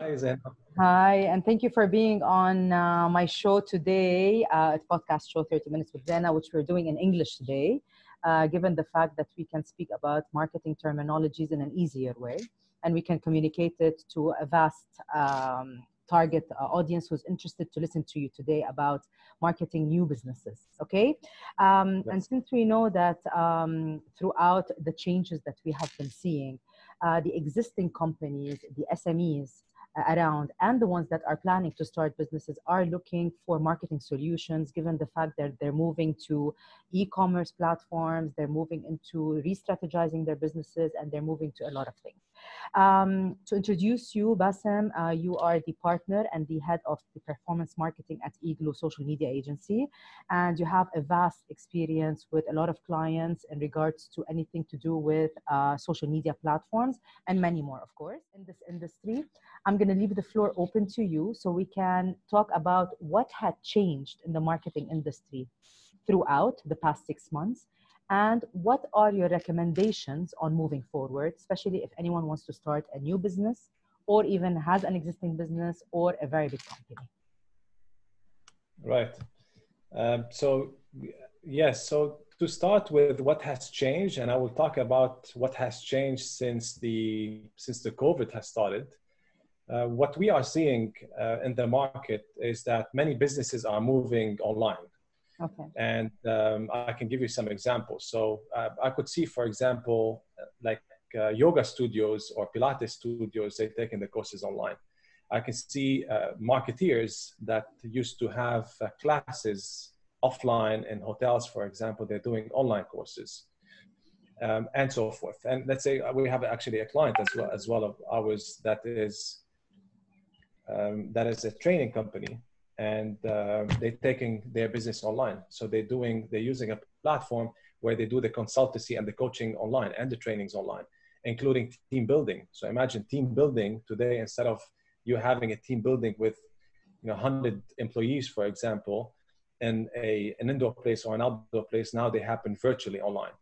Hi, Zainab. Hi, and thank you for being on uh, my show today, uh, podcast show 30 Minutes with Zeina, which we're doing in English today, uh, given the fact that we can speak about marketing terminologies in an easier way and we can communicate it to a vast um, target uh, audience who's interested to listen to you today about marketing new businesses okay um, yes. and since we know that um, throughout the changes that we have been seeing uh, the existing companies the smes around and the ones that are planning to start businesses are looking for marketing solutions given the fact that they're moving to e-commerce platforms they're moving into re-strategizing their businesses and they're moving to a lot of things um, to introduce you Bassem uh, you are the partner and the head of the performance marketing at Igloo social media agency. And you have a vast experience with a lot of clients in regards to anything to do with uh, social media platforms and many more of course in this industry. I'm going to leave the floor open to you so we can talk about what had changed in the marketing industry throughout the past six months and what are your recommendations on moving forward, especially if anyone wants to start a new business or even has an existing business or a very big company. Right. Um, so, yes, so to start with what has changed, and I will talk about what has changed since the since the COVID has started. Uh, what we are seeing uh, in the market is that many businesses are moving online. Okay. And um, I can give you some examples. So uh, I could see, for example, like uh, yoga studios or Pilates studios, they're taking the courses online. I can see uh, marketeers that used to have classes offline in hotels, for example, they're doing online courses. Um, and so forth. And let's say we have actually a client as well as well of ours that is um, that is a training company and uh, they're taking their business online. So they're doing, they're using a platform where they do the consultancy and the coaching online and the trainings online, including team building. So imagine team building today instead of you having a team building with you know 100 employees, for example, in a an indoor place or an outdoor place. Now they happen virtually online.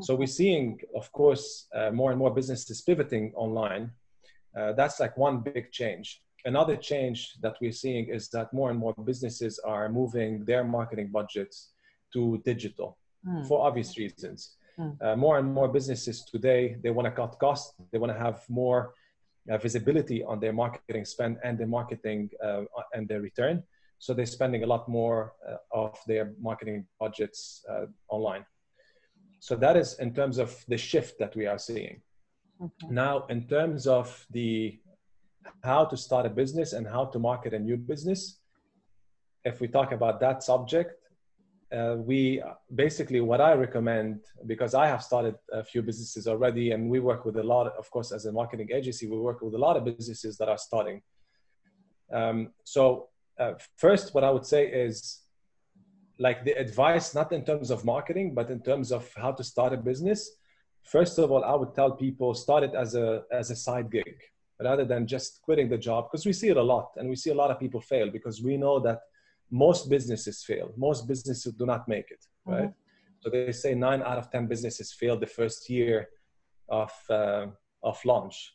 So we're seeing, of course, uh, more and more businesses pivoting online. Uh, that's like one big change another change that we're seeing is that more and more businesses are moving their marketing budgets to digital mm. for obvious reasons. Mm. Uh, more and more businesses today they want to cut costs, they want to have more uh, visibility on their marketing spend and their marketing uh, and their return. So they're spending a lot more uh, of their marketing budgets uh, online. So that is in terms of the shift that we are seeing. Okay. Now, in terms of the how to start a business and how to market a new business. If we talk about that subject, uh, we basically what I recommend because I have started a few businesses already, and we work with a lot. Of, course, as a marketing agency, we work with a lot of businesses that are starting. Um, so, uh, first, what I would say is like the advice, not in terms of marketing, but in terms of how to start a business. First of all, I would tell people start it as a as a side gig rather than just quitting the job because we see it a lot and we see a lot of people fail because we know that most businesses fail most businesses do not make it mm-hmm. right mm-hmm. so they say nine out of ten businesses fail the first year of uh, of launch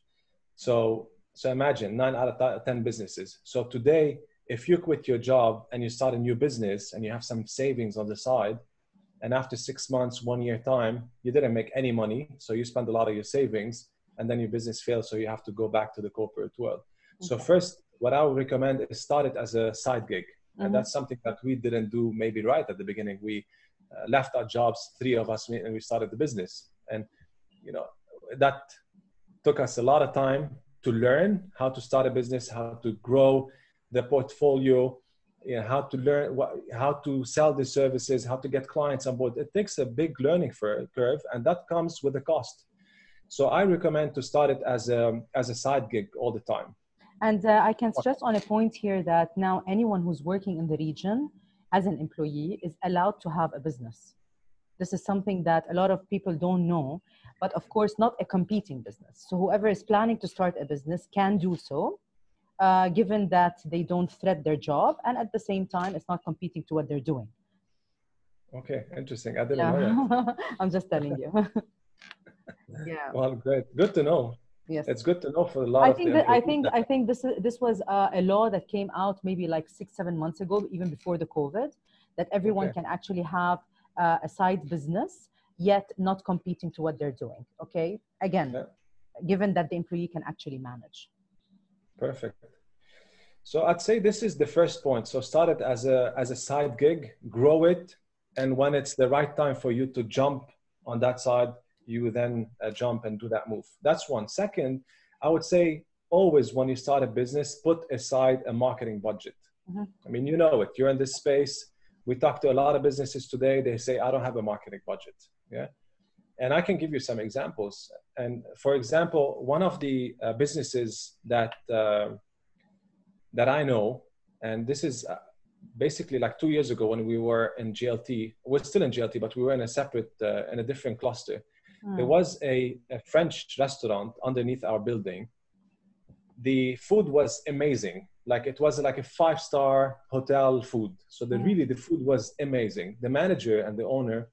so so imagine nine out of ten businesses so today if you quit your job and you start a new business and you have some savings on the side and after six months one year time you didn't make any money so you spend a lot of your savings and then your business fails so you have to go back to the corporate world. Okay. so first what i would recommend is start it as a side gig. Mm-hmm. and that's something that we didn't do maybe right at the beginning. We uh, left our jobs three of us and we started the business. And you know that took us a lot of time to learn how to start a business how to grow the portfolio you know, how to learn what, how to sell the services how to get clients on board. It takes a big learning curve and that comes with a cost so I recommend to start it as a, as a side gig all the time. And uh, I can stress on a point here that now anyone who's working in the region as an employee is allowed to have a business. This is something that a lot of people don't know, but of course, not a competing business. So whoever is planning to start a business can do so, uh, given that they don't threat their job and at the same time, it's not competing to what they're doing. Okay, interesting. I didn't yeah. know that. I'm just telling you. yeah well great good to know Yes. It's good to know for a lot I of think the that I think I think this this was uh, a law that came out maybe like six seven months ago, even before the COVID, that everyone Okay. can actually have uh, a side business yet not competing to what they're doing. Okay, again, Yeah. given that the employee can actually manage. Perfect. So I'd say this is the first point. So start it as a as a side gig, grow it, and when it's the right time for you to jump on that side, you then uh, jump and do that move. That's one. Second, I would say always when you start a business, put aside a marketing budget. Mhm. I mean, you know it. You're in this space. We talk to a lot of businesses today. They say, "I don't have a marketing budget." Yeah, and I can give you some examples. And for example, one of the uh, businesses that uh, that I know, and this is uh, basically like two years ago when we were in JLT. We're still in JLT, but we were in a separate, uh, in a different cluster. There Mm. was a, a French restaurant underneath our building. The food was amazing. Like it was like a five star hotel food. So the Mm. really the food was amazing. The manager and the owner,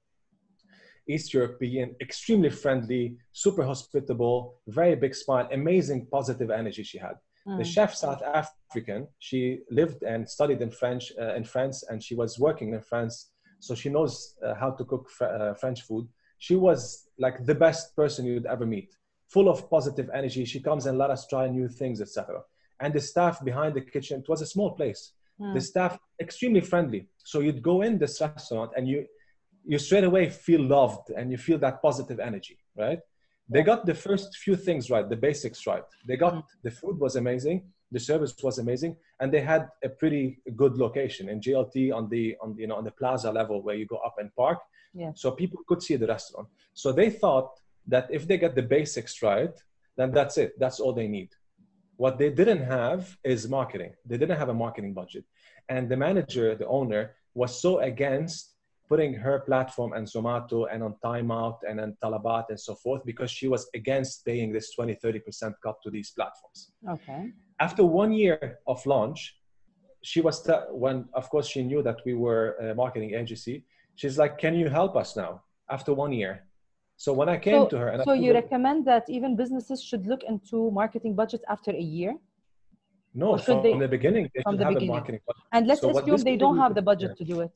East European, extremely friendly, super hospitable, very big smile, amazing positive energy she had. The Mm. chef, South African, she lived and studied in French uh, in France, and she was working in France, so she knows uh, how to cook fr- uh, French food. She was like the best person you'd ever meet, full of positive energy. She comes and let us try new things, etc. And the staff behind the kitchen, it was a small place. Mm. The staff extremely friendly. So you'd go in this restaurant and you you straight away feel loved and you feel that positive energy, right? They got the first few things right, the basics right. They got Mm. the food was amazing, the service was amazing, and they had a pretty good location in JLT on the on the, you know on the plaza level where you go up and park. Yeah. So people could see the restaurant. So they thought that if they get the basics right, then that's it. That's all they need. What they didn't have is marketing. They didn't have a marketing budget. And the manager, the owner, was so against putting her platform and Zomato and on timeout and on Talabat and so forth because she was against paying this 20, 30% cut to these platforms. Okay. After one year of launch, she was, t- when of course she knew that we were a marketing agency, she's like, Can you help us now? After one year. So when I came So, to her, and so you her- recommend that even businesses should look into marketing budgets after a year? no, from they- the beginning, they from should the have beginning? a marketing budget. And let's So assume they don't have the budget to do it.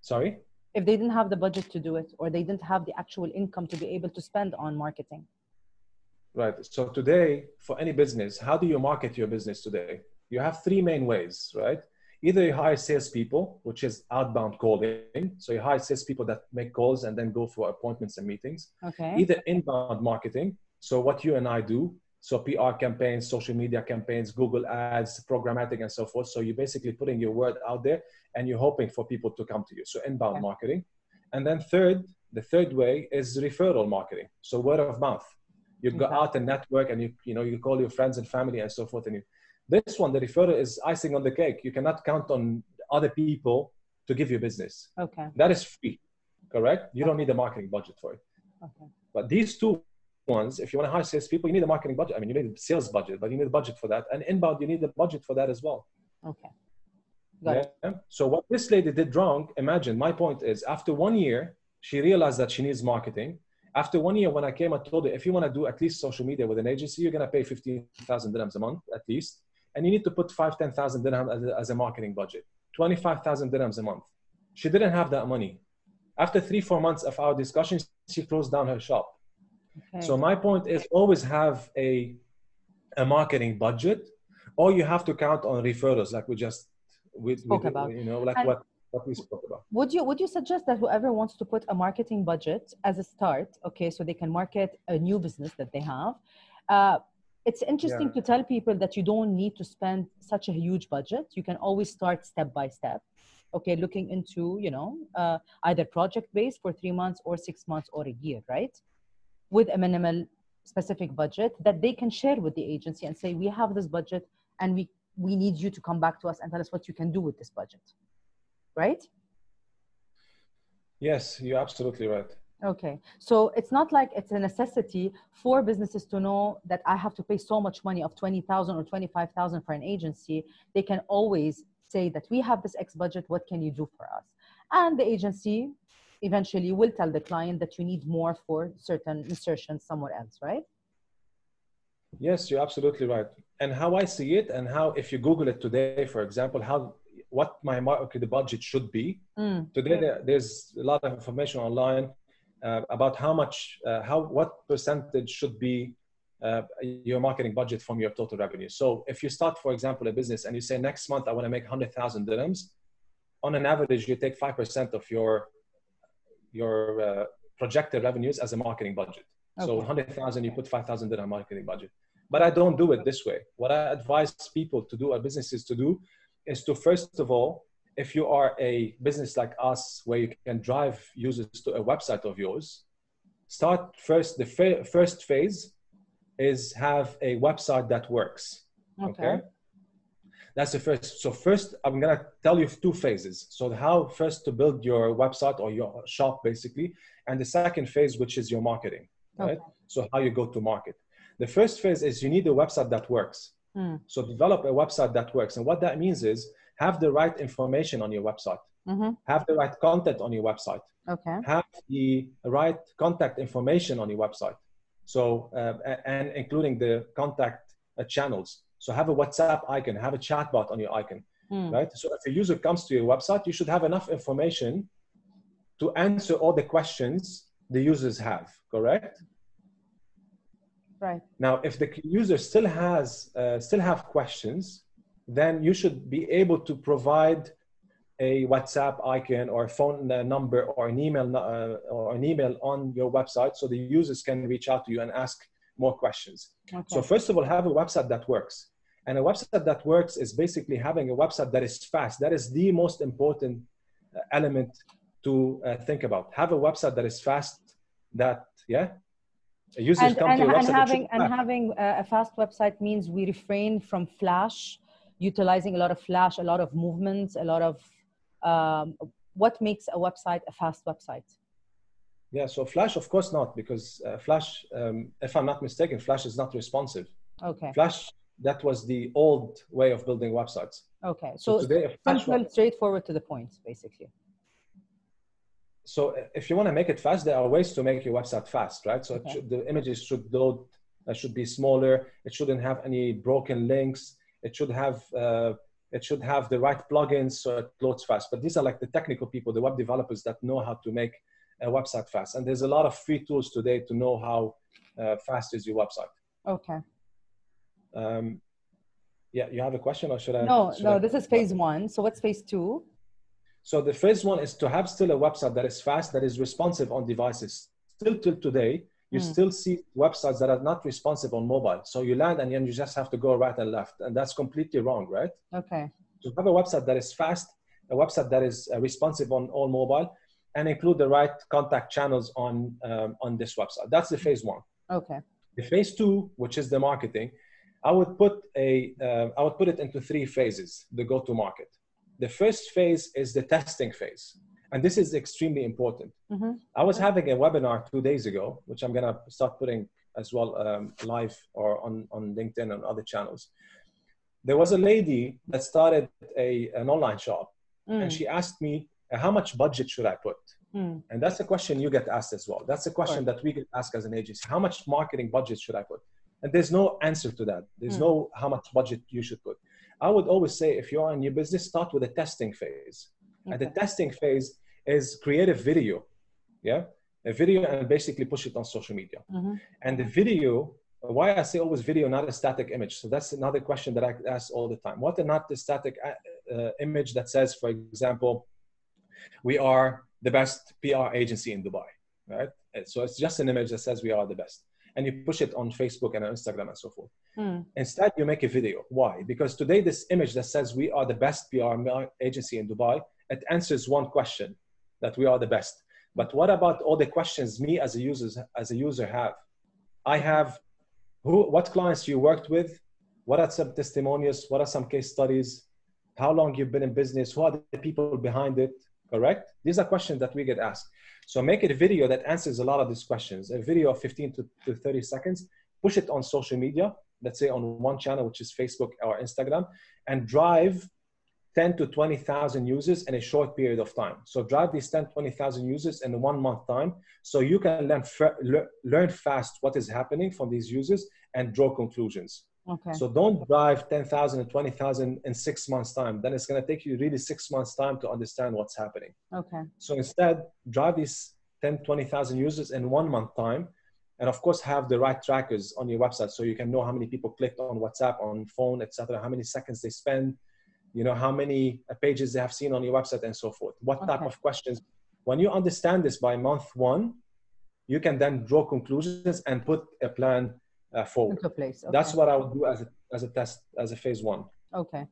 Sorry? If they didn't have the budget to do it, or they didn't have the actual income to be able to spend on marketing. Right. So today, for any business, how do you market your business today? You have three main ways, right? Either you hire salespeople, which is outbound calling. So you hire salespeople that make calls and then go for appointments and meetings. Okay. Either inbound marketing. So what you and I do. So PR campaigns, social media campaigns, Google ads, programmatic, and so forth. So you're basically putting your word out there and you're hoping for people to come to you. So inbound Okay. marketing. And then third, the third way is referral marketing. So word of mouth. You go Okay. out and network and you, you know, you call your friends and family and so forth. And you, this one, the referral is icing on the cake. You cannot count on other people to give you business. Okay. That is free, correct? You don't need a marketing budget for it. Okay. But these two ones, if you want to hire salespeople, you need a marketing budget. I mean, you need a sales budget, but you need a budget for that. And inbound, you need a budget for that as well. Okay. Got it. So what this lady did wrong, imagine, my point is after one year, she realized that she needs marketing. After one year, when I came, I told her, if you want to do at least social media with an agency, you're going to pay 15,000 dirhams a month at least. And you need to put five, 10,000 dirhams as a, as a marketing budget, 25,000 dirhams a month. She didn't have that money. After three, four months of our discussions, she closed down her shop. Okay. So my point is always have a, a marketing budget, or you have to count on referrals, like we just we, Spoke we, about. you know, like And- what what we spoke about. would you would you suggest that whoever wants to put a marketing budget as a start okay so they can market a new business that they have uh, it's interesting Yeah. to tell people that you don't need to spend such a huge budget you can always start step by step okay looking into you know uh, either project based for three months or six months or a year right with a minimal specific budget that they can share with the agency and say we have this budget and we we need you to come back to us and tell us what you can do with this budget right Yes, you're absolutely right. Okay, so it's not like it's a necessity for businesses to know that I have to pay so much money of 20,000 or 25,000 for an agency. They can always say that we have this X budget, what can you do for us? And the agency eventually will tell the client that you need more for certain insertions somewhere else, right? Yes, you're absolutely right. And how I see it, and how if you Google it today, for example, how what my market budget should be. Mm. Today, there, there's a lot of information online uh, about how much, uh, how what percentage should be uh, your marketing budget from your total revenue. So if you start, for example, a business and you say next month I want to make 100,000 dirhams, on an average you take 5% of your your uh, projected revenues as a marketing budget. Okay. So 100,000 you put 5,000 dirham marketing budget. But I don't do it this way. What I advise people to do or businesses to do is to first of all, if you are a business like us where you can drive users to a website of yours, start first the fa- first phase is have a website that works. Okay. okay. That's the first. So first, I'm gonna tell you two phases. So how first to build your website or your shop basically, and the second phase, which is your marketing, right? Okay. So how you go to market. The first phase is you need a website that works. Mm. So develop a website that works, and what that means is have the right information on your website, mm-hmm. have the right content on your website, okay. have the right contact information on your website so, uh, and including the contact uh, channels. So have a WhatsApp icon, have a chatbot on your icon, mm. right? So if a user comes to your website, you should have enough information to answer all the questions the users have, correct? Right. Now, if the user still has, uh, still have questions, then you should be able to provide a WhatsApp icon or a phone number or an email uh, or an email on your website so the users can reach out to you and ask more questions. Okay. So first of all, have a website that works. And a website that works is basically having a website that is fast. That is the most important uh, element to uh, think about. Have a website that is fast. That yeah, users and, come and, to your and website. Having, and having a fast website means we refrain from flash, utilizing a lot of flash, a lot of movements, a lot of um, what makes a website a fast website? Yeah, so Flash, of course not, because uh, Flash, um, if I'm not mistaken, Flash is not responsive. Okay. Flash, that was the old way of building websites. Okay, so, so today, simple, straightforward to the point, basically. So if you want to make it fast, there are ways to make your website fast, right? So okay. should, the images should load, uh, should be smaller. It shouldn't have any broken links. It should have uh, it should have the right plugins so it loads fast. But these are like the technical people, the web developers that know how to make a website fast. And there's a lot of free tools today to know how uh, fast is your website. Okay. Um, yeah, you have a question or should I? No, should no, I, this is phase one. So what's phase two? So the first one is to have still a website that is fast, that is responsive on devices. Still till today, you mm. still see websites that are not responsive on mobile. So you land and then you just have to go right and left. And that's completely wrong, right? Okay. So have a website that is fast, a website that is uh, responsive on all mobile, and include the right contact channels on, um, on this website. That's the phase one. Okay. The phase two, which is the marketing, I would put a, uh, I would put it into three phases, the go-to market. The first phase is the testing phase and this is extremely important. Mm-hmm. I was having a webinar two days ago, which I'm gonna start putting as well um, live or on, on LinkedIn and other channels. There was a lady that started a, an online shop mm. and she asked me, how much budget should I put? Mm. And that's a question you get asked as well. That's a question that we get asked as an agency. How much marketing budget should I put? And there's no answer to that. There's mm. no how much budget you should put. I would always say if you're in your business, start with a testing phase. Okay. At the testing phase, is create a video, yeah, a video and basically push it on social media. Mm-hmm. And the video, why I say always video, not a static image. So that's another question that I ask all the time. What are not the static uh, uh, image that says, for example, we are the best PR agency in Dubai, right? So it's just an image that says we are the best. And you push it on Facebook and on Instagram and so forth. Mm. Instead, you make a video. Why? Because today, this image that says we are the best PR agency in Dubai, it answers one question that we are the best. But what about all the questions me as a user as a user have? I have who what clients you worked with, what are some testimonials, what are some case studies, how long you've been in business, who are the people behind it, correct? These are questions that we get asked. So make it a video that answers a lot of these questions, a video of 15 to, to 30 seconds, push it on social media, let's say on one channel, which is Facebook or Instagram, and drive 10 to 20,000 users in a short period of time. So drive these 10, 20,000 users in one month time so you can learn, learn fast what is happening from these users and draw conclusions. Okay. So don't drive 10,000 and 20,000 in six months time. Then it's going to take you really six months time to understand what's happening. Okay. So instead, drive these 10, 20,000 users in one month time. And of course, have the right trackers on your website so you can know how many people clicked on WhatsApp, on phone, etc. How many seconds they spend, you know, how many uh, pages they have seen on your website and so forth. What okay. type of questions. When you understand this by month one, you can then draw conclusions and put a plan uh, forward. Into place. Okay. That's what I would do as a, as a test, as a phase one. Okay.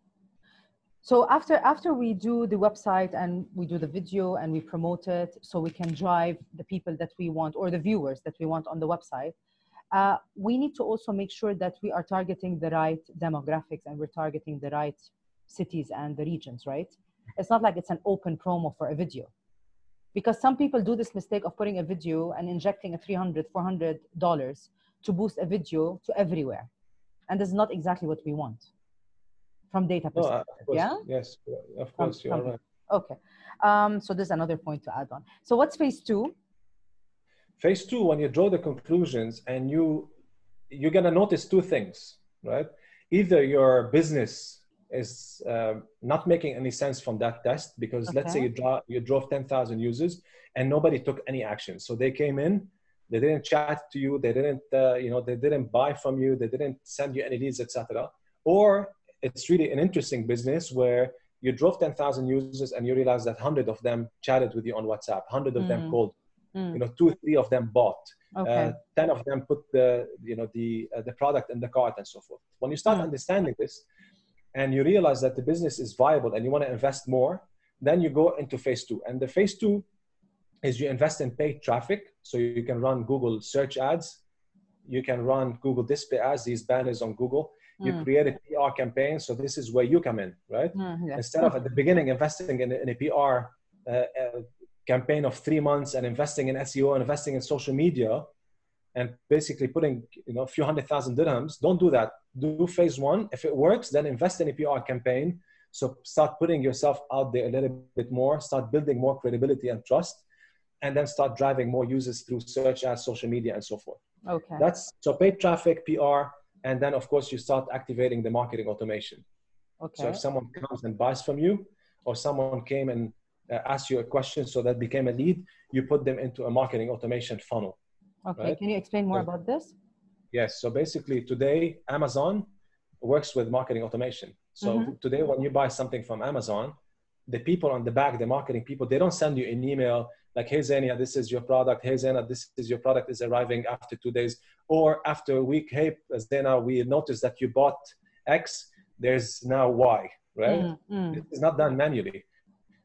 So after after we do the website and we do the video and we promote it, so we can drive the people that we want or the viewers that we want on the website. Uh, we need to also make sure that we are targeting the right demographics and we're targeting the right cities and the regions, right? It's not like it's an open promo for a video. Because some people do this mistake of putting a video and injecting a 300 $400 to boost a video to everywhere. And this is not exactly what we want from data perspective. No, yeah? Yes, of course, you're right. Okay. Um, so there's another point to add on. So what's phase two? Phase two, when you draw the conclusions and you, you're going to notice two things, right? Either your business is uh, not making any sense from that test because okay. let's say you, draw, you drove 10,000 users and nobody took any action. So they came in, they didn't chat to you they didn't uh, you know they didn't buy from you they didn't send you any leads etc or it's really an interesting business where you drove 10,000 users and you realize that 100 of them chatted with you on whatsapp 100 of mm. them called mm. you know two three of them bought okay. uh, 10 of them put the you know the uh, the product in the cart and so forth when you start mm. understanding this and you realize that the business is viable and you want to invest more then you go into phase two and the phase two is you invest in paid traffic. So you can run Google search ads. You can run Google display ads, these banners on Google. You mm. create a PR campaign. So this is where you come in, right? Mm, yes. Instead of at the beginning investing in, in a PR uh, uh, campaign of three months and investing in SEO and investing in social media and basically putting you know a few hundred thousand dirhams, don't do that. Do phase one. If it works, then invest in a PR campaign. So start putting yourself out there a little bit more, start building more credibility and trust and then start driving more users through search ads, social media, and so forth. Okay. That's so paid traffic, PR, and then of course you start activating the marketing automation. Okay. So if someone comes and buys from you, or someone came and uh, asked you a question, so that became a lead, you put them into a marketing automation funnel. Okay. Right? Can you explain more about this? Yes. So basically, today Amazon works with marketing automation. So mm-hmm. today, when you buy something from Amazon, the people on the back, the marketing people, they don't send you an email like, hey Zeina, this is your product. Hey Zeina, this is your product is arriving after two days. Or after a week, hey Zeina, we noticed that you bought X, there's now Y, right? Mm, mm. It's not done manually.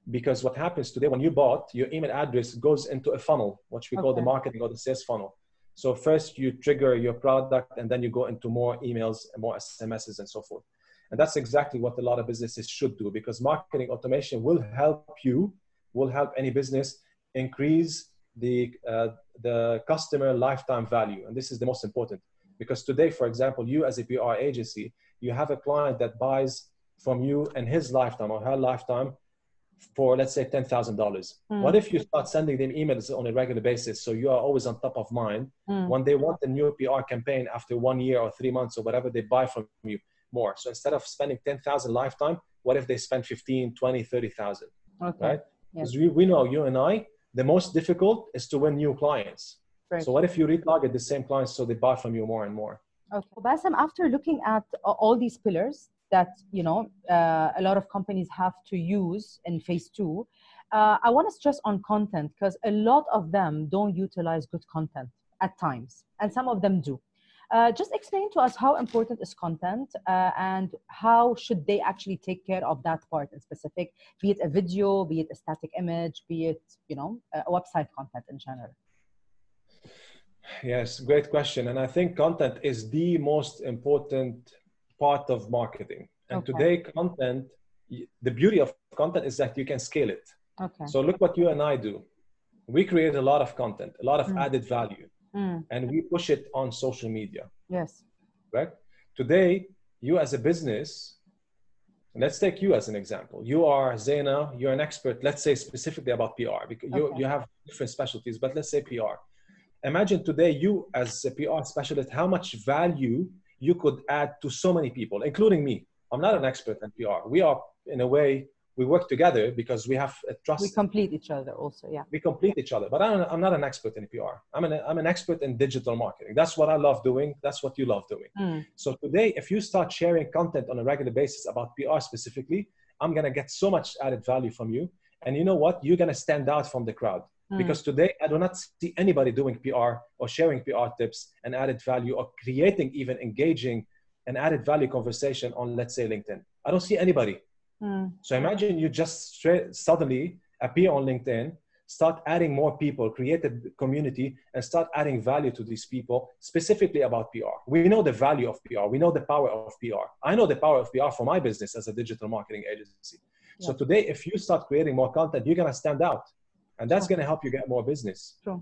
Because what happens today, when you bought, your email address goes into a funnel, which we okay. call the marketing or the sales funnel. So first you trigger your product and then you go into more emails and more SMSs and so forth. And that's exactly what a lot of businesses should do because marketing automation will help you, will help any business increase the, uh, the customer lifetime value. And this is the most important because today, for example, you as a PR agency, you have a client that buys from you in his lifetime or her lifetime for let's say $10,000. Mm. What if you start sending them emails on a regular basis so you are always on top of mind mm. when they want a new PR campaign after one year or three months or whatever they buy from you more. So instead of spending 10,000 lifetime, what if they spend 15, 20, 30,000? Okay. Right? Because we, we know you and I, the most difficult is to win new clients. Right. So what if you retarget the same clients so they buy from you more and more? Okay. Bassem, after looking at all these pillars that you know uh, a lot of companies have to use in phase two, uh, I want to stress on content because a lot of them don't utilize good content at times, and some of them do. Uh, just explain to us how important is content uh, and how should they actually take care of that part in specific, be it a video, be it a static image, be it, you know, a website content in general. Yes, great question. And I think content is the most important part of marketing. And okay. today, content, the beauty of content is that you can scale it. Okay. So look what you and I do. We create a lot of content, a lot of mm. added value mm. and we push it on social media. Yes. Right? Today, you as a business, let's take you as an example. You are Zeina, you're an expert, let's say specifically about PR, because you, you have different specialties, but let's say PR. Imagine today you as a PR specialist, how much value you could add to so many people, including me. I'm not an expert in PR. We are, in a way, we work together because we have a trust. We complete each other also, yeah. we complete each other. But I'm, I'm not an expert in PR. I'm an, I'm an expert in digital marketing. That's what I love doing. That's what you love doing. Mm. So today, if you start sharing content on a regular basis about PR specifically, I'm gonna get so much added value from you. And you know what? You're gonna stand out from the crowd Mm. because today I do not see anybody doing PR or sharing PR tips and added value or creating even engaging an added value conversation on, let's say, LinkedIn. I don't see anybody. Mm. So imagine you just straight, suddenly appear on LinkedIn, start adding more people, create a community, and start adding value to these people specifically about PR. We know the value of PR. We know the power of PR. I know the power of PR for my business as a digital marketing agency. So today, if you start creating more content, you're gonna stand out, and that's Sure. gonna help you get more business. True.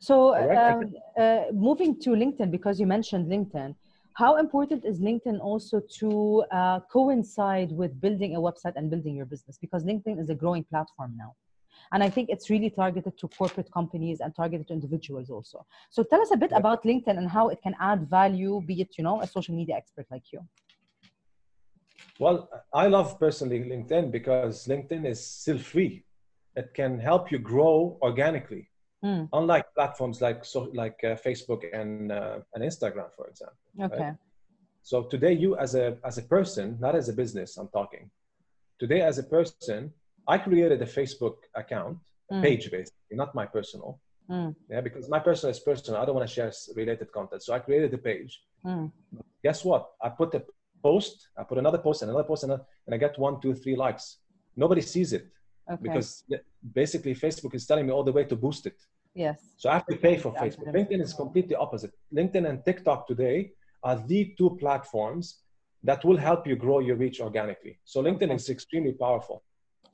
So, Alright, I um, uh, moving to LinkedIn, because you mentioned LinkedIn, how important is LinkedIn also to uh, coincide with building a website and building your business? Because LinkedIn is a growing platform now. And I think it's really targeted to corporate companies and targeted to individuals also. So tell us a bit about LinkedIn and how it can add value, be it, you know, a social media expert like you. Well, I love personally LinkedIn because LinkedIn is still free. It can help you grow organically. Mm, unlike platforms like so like uh, Facebook and uh, and Instagram, for example. okay. So today, you as a as a person, not as a business, I'm talking. Today, as a person, I created a Facebook account, a Mm. page basically, not my personal. Mm, Yeah, because my personal is personal. I don't want to share related content. So I created a page. mm, Guess what? I put a post, I put another post, and another post, and, another, and I get one, two, three likes. Nobody sees it okay. because basically Facebook is telling me all the way to boost it. yes. So I have to pay for Facebook. LinkedIn is completely opposite. LinkedIn and TikTok today are the two platforms that will help you grow your reach organically. So LinkedIn Okay. is extremely powerful.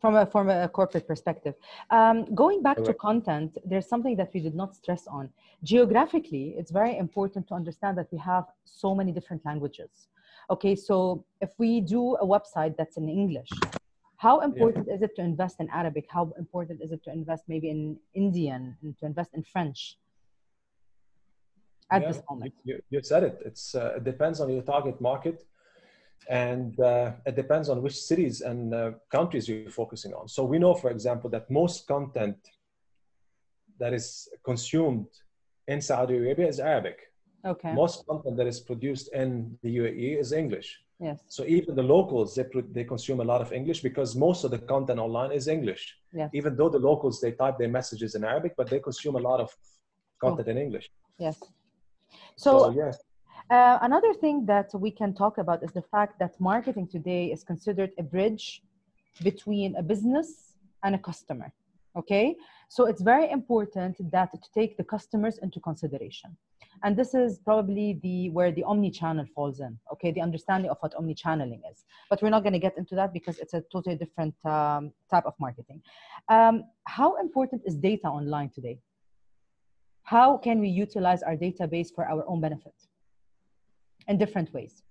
from a from a corporate perspective. Um, going back to content, there's something that we did not stress on. Geographically, it's very important to understand that we have so many different languages. Okay, so if we do a website that's in English, how important is it to invest in Arabic? How important is it to invest maybe in Indian and to invest in French at Yeah, this moment? You, you said it. It's uh, it depends on your target market, and uh, it depends on which cities and uh, countries you're focusing on. So we know, for example, that most content that is consumed in Saudi Arabia is Arabic. Okay. Most content that is produced in the UAE is English. Yes. So even the locals, they, they consume a lot of English because most of the content online is English. Yes. Even though the locals, they type their messages in Arabic, but they consume a lot of content in English. Yes. So, So, yes, Uh, another thing that we can talk about is the fact that marketing today is considered a bridge between a business and a customer. Okay, so it's very important that to take the customers into consideration, and this is probably the where the omni-channel falls in. Okay, the understanding of what omni-channeling is, but we're not going to get into that because it's a totally different um, type of marketing. Um, how important is data online today? How can we utilize our database for our own benefit? in different ways.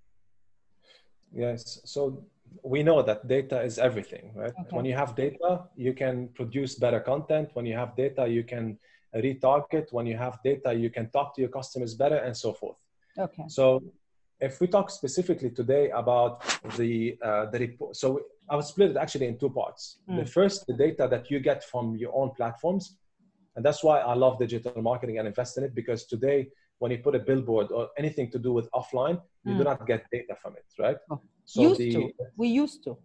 yes. So we know that data is everything, right? Okay. When you have data, you can produce better content. When you have data, you can retarget. When you have data, you can talk to your customers better and so forth. Okay. So if we talk specifically today about the uh, the report, so I would split it actually in two parts. Mm. The first, the data that you get from your own platforms, and that's why I love digital marketing and invest in it because today, when you put a billboard or anything to do with offline, you do Mm. not get data from it, right? Oh. So used the to. We used to.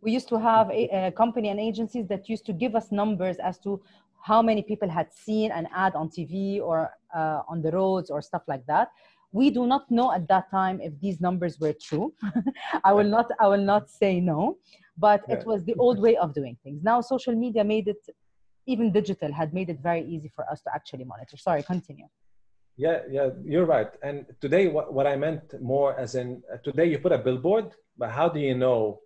We used to have a, a company and agencies that used to give us numbers as to how many people had seen an ad on TV or uh, on the roads or stuff like that. We do not know at that time if these numbers were true. I will not. I will not say no, but it was the old way of doing things. Now social media made it, even digital had made it very easy for us to actually monitor. Sorry, continue. Yeah, yeah, you're right. And today, what, what I meant more as in uh, today, you put a billboard, but how do you know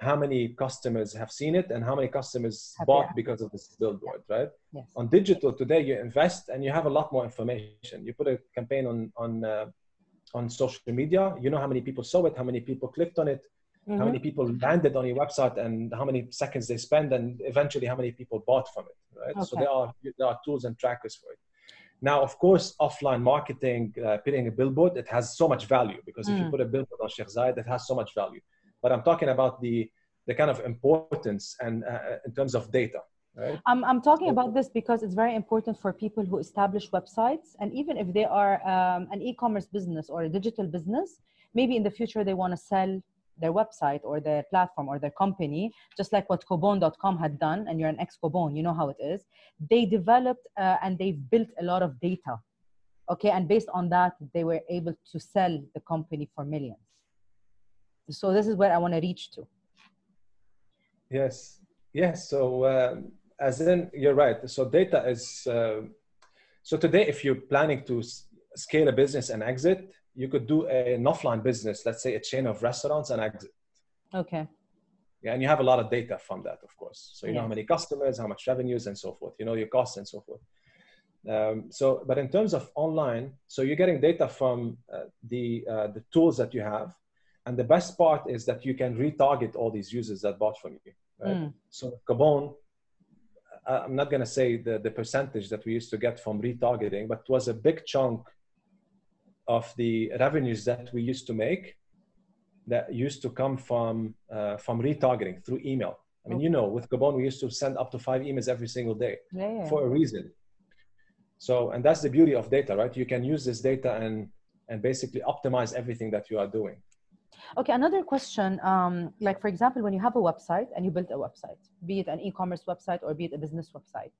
how many customers have seen it and how many customers Have bought because of this billboard, right? Yes. On digital today, you invest and you have a lot more information. You put a campaign on on uh, on social media, you know how many people saw it, how many people clicked on it, how many people landed on your website and how many seconds they spend and eventually how many people bought from it right so there are there are tools and trackers for it now of course offline marketing uh, putting a billboard it has so much value because if you Mm. put a billboard on Sheikh Zayed it has so much value but i'm talking about the the kind of importance and uh, in terms of data right I'm, I'm talking about this because it's very important for people who establish websites. And even if they are um, an e commerce business or a digital business, maybe in the future they want to sell their website or their platform or their company, just like what Cobone.com had done. And you're an ex Cobone, you know how it is. They developed uh, and they've built a lot of data. Okay. And based on that, they were able to sell the company for millions. So this is where I want to reach to. Yes, yes. So um, as in, you're right. So data is. Uh, so today, if you're planning to scale a business and exit, you could do a- an offline business, let's say a chain of restaurants and exit. Okay. Yeah, and you have a lot of data from that, of course. So you know how many customers, how much revenues, and so forth. You know your costs and so forth. Um, so, but in terms of online, so you're getting data from uh, the uh, the tools that you have, and the best part is that you can retarget all these users that bought from you. Right? Mm. So Cobone, I- I'm not going to say the, the percentage that we used to get from retargeting, but it was a big chunk of the revenues that we used to make that used to come from uh, from retargeting through email. I mean, you know, with Cobone, we used to send up to five emails every single day Yeah. yeah. for a reason. So, and that's the beauty of data, right? You can use this data and and basically optimize everything that you are doing. Okay, another question. Um, like, for example, when you have a website and you build a website, be it an e commerce website or be it a business website,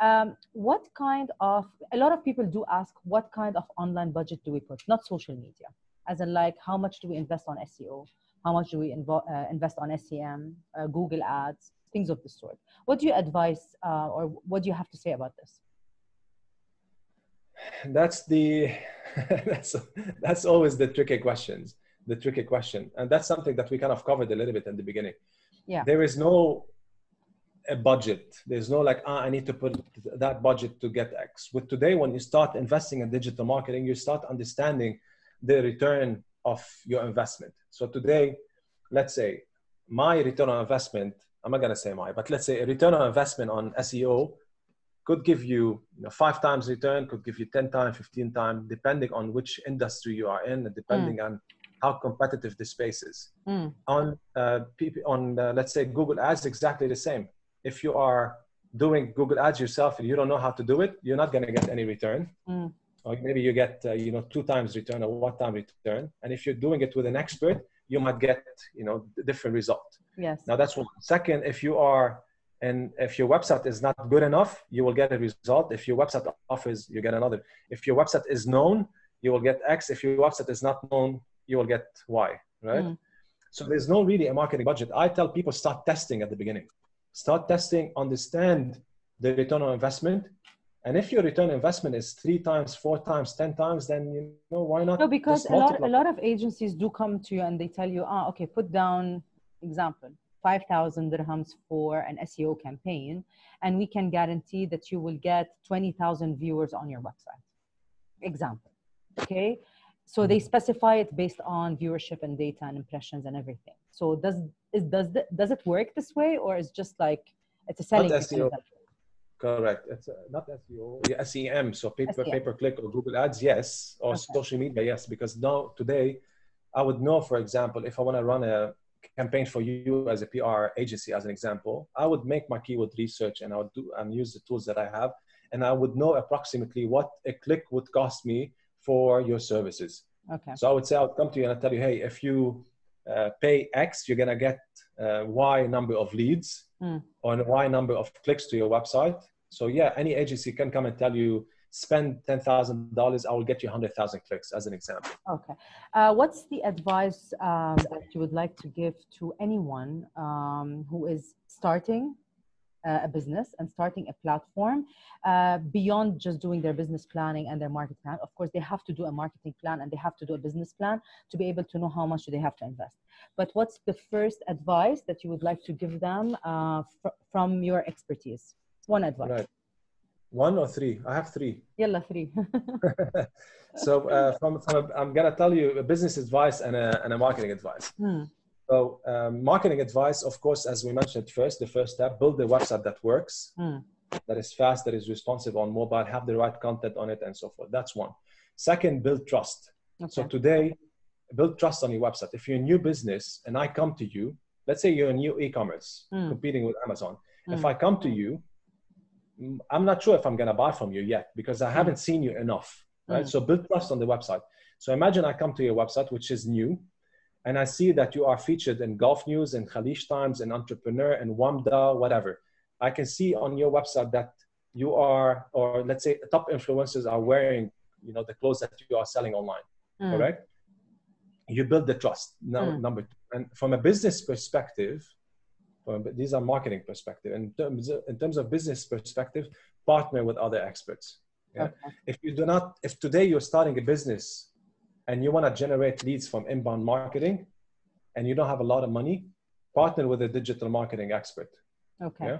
um, what kind of, a lot of people do ask, what kind of online budget do we put? Not social media, as in, like, how much do we invest on SEO? How much do we invo- uh, invest on SEM, uh, Google Ads, things of the sort? What do you advise uh, or what do you have to say about this? that's the that's that's always the tricky questions the tricky question and that's something that we kind of covered a little bit in the beginning Yeah. there is no a budget there's no like ah, i need to put that budget to get x with today when you start investing in digital marketing you start understanding the return of your investment so today let's say my return on investment i'm not going to say my but let's say a return on investment on seo could give you, you know, five times return, could give you 10 times, 15 times, depending on which industry you are in, and depending on how competitive the space is. Mm. On, uh, on uh, let's say Google Ads, exactly the same. If you are doing Google Ads yourself and you don't know how to do it, you're not going to get any return. Mm. Or maybe you get, uh, you know, two times return or one time return. And if you're doing it with an expert, you might get, you know, different result. Yes. Now that's one. Second, if you are and if your website is not good enough, you will get a result. If your website offers, you get another. If your website is known, you will get X. If your website is not known, you will get Y, right? Mm. So there's no really a marketing budget. I tell people start testing at the beginning. Start testing, understand the return on investment. And if your return on investment is three times, four times, 10 times, then you know, why not? No, because a lot, a lot of agencies do come to you and they tell you, ah, okay, put down, example, 5,000 dirhams for an SEO campaign, and we can guarantee that you will get 20,000 viewers on your website. Example. Okay. So they specify it based on viewership and data and impressions and everything. So does is does the, does it work this way, or is just like it's a selling SEO. Correct. It's uh, not SEO, yeah, SEM. So pay per SEM. pay per click or Google Ads, yes, or Okay. social media, yes. Because now today, I would know, for example, if I want to run a campaign for you as a PR agency, as an example, I would make my keyword research and I would do and use the tools that I have, and I would know approximately what a click would cost me for your services. Okay. So I would say I'll come to you and I tell you, hey, if you uh, pay X, you're gonna get uh, Y number of leads Mm. or Y number of clicks to your website. So yeah, any agency can come and tell you, spend ten thousand dollars, I will get you hundred thousand clicks, as an example. Okay. Uh, what's the advice um, that you would like to give to anyone um, who is starting a business and starting a platform uh, beyond just doing their business planning and their market plan? Of course, they have to do a marketing plan and they have to do a business plan to be able to know how much do they have to invest. But what's the first advice that you would like to give them uh, fr- from your expertise? One advice. Right. One or three? I have three. Yalla, three. so uh, from, from a, I'm gonna tell you a business advice and a, and a marketing advice. Hmm. So, um, marketing advice, of course, as we mentioned first, the first step, build a website that works, Mm. that is fast, that is responsive on mobile, have the right content on it, and so forth. That's one. Second, build trust. So today, build trust on your website. If you're a new business and I come to you, let's say you're a new e-commerce Mm. competing with Amazon. If Mm. I come to you, mm, I'm not sure if I'm going to buy from you yet because I haven't seen you enough, right? Mm. So build trust on the website. So imagine I come to your website, which is new, and I see that you are featured in Gulf News and Khaleej Times and Entrepreneur and WAMDA, whatever. I can see on your website that you are, or let's say top influencers are wearing, you know, the clothes that you are selling online Mm. correct? You build the trust. Now, Mm. number two. And from a business perspective, from, these are marketing perspective. In terms, of, in terms of business perspective, partner with other experts. Yeah? Okay. If you do not, if today you're starting a business and you want to generate leads from inbound marketing and you don't have a lot of money, partner with a digital marketing expert. Okay. Yeah.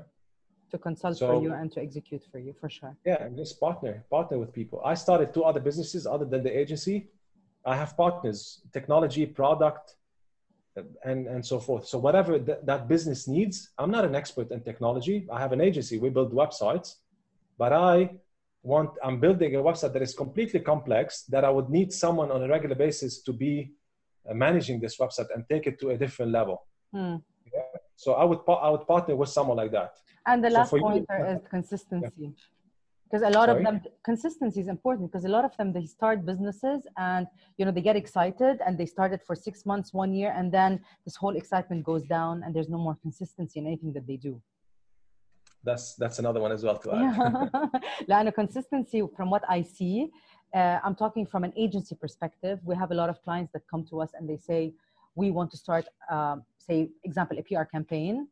To consult So- for you and to execute for you, for sure. Yeah, and just partner, partner with people. I started two other businesses other than the agency. I have partners, technology, product, and, and so forth. So whatever th- that business needs, I'm not an expert in technology. I have an agency. We build websites, but I want, I'm building a website that is completely complex that I would need someone on a regular basis to be uh, managing this website and take it to a different level. Hmm. So I would, I would partner with someone like that. And the So last for you- is consistency. Because a lot Sorry? of them, consistency is important because a lot of them, they start businesses and, you know, they get excited and they start it for six months, one year, and then this whole excitement goes down and there's no more consistency in anything that they do that's that's another one as well to add. Lano, consistency from what I see, uh, I'm talking from an agency perspective. We have a lot of clients that come to us and they say, we want to start, um, say, example, a PR campaign.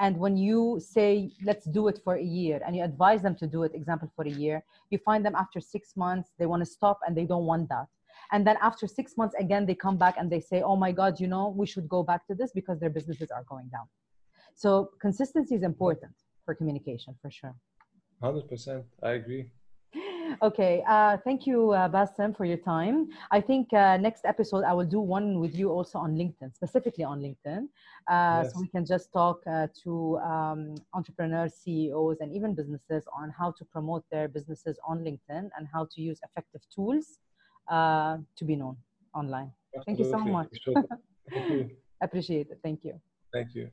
And when you say, let's do it for a year, and you advise them to do it, example, for a year, you find them after six months, they want to stop and they don't want that. And then after six months, again, they come back and they say, oh my God, you know, we should go back to this because their businesses are going down. So consistency is important for communication, for sure. 100%. I agree. Okay, uh, thank you, uh, Bassem, for your time. I think uh, next episode I will do one with you also on LinkedIn, specifically on LinkedIn, uh, Yes. so we can just talk uh, to um, entrepreneurs, CEOs, and even businesses on how to promote their businesses on LinkedIn and how to use effective tools uh, to be known online. Thank you so much. Sure. Thank you. Appreciate it. Thank you. Thank you.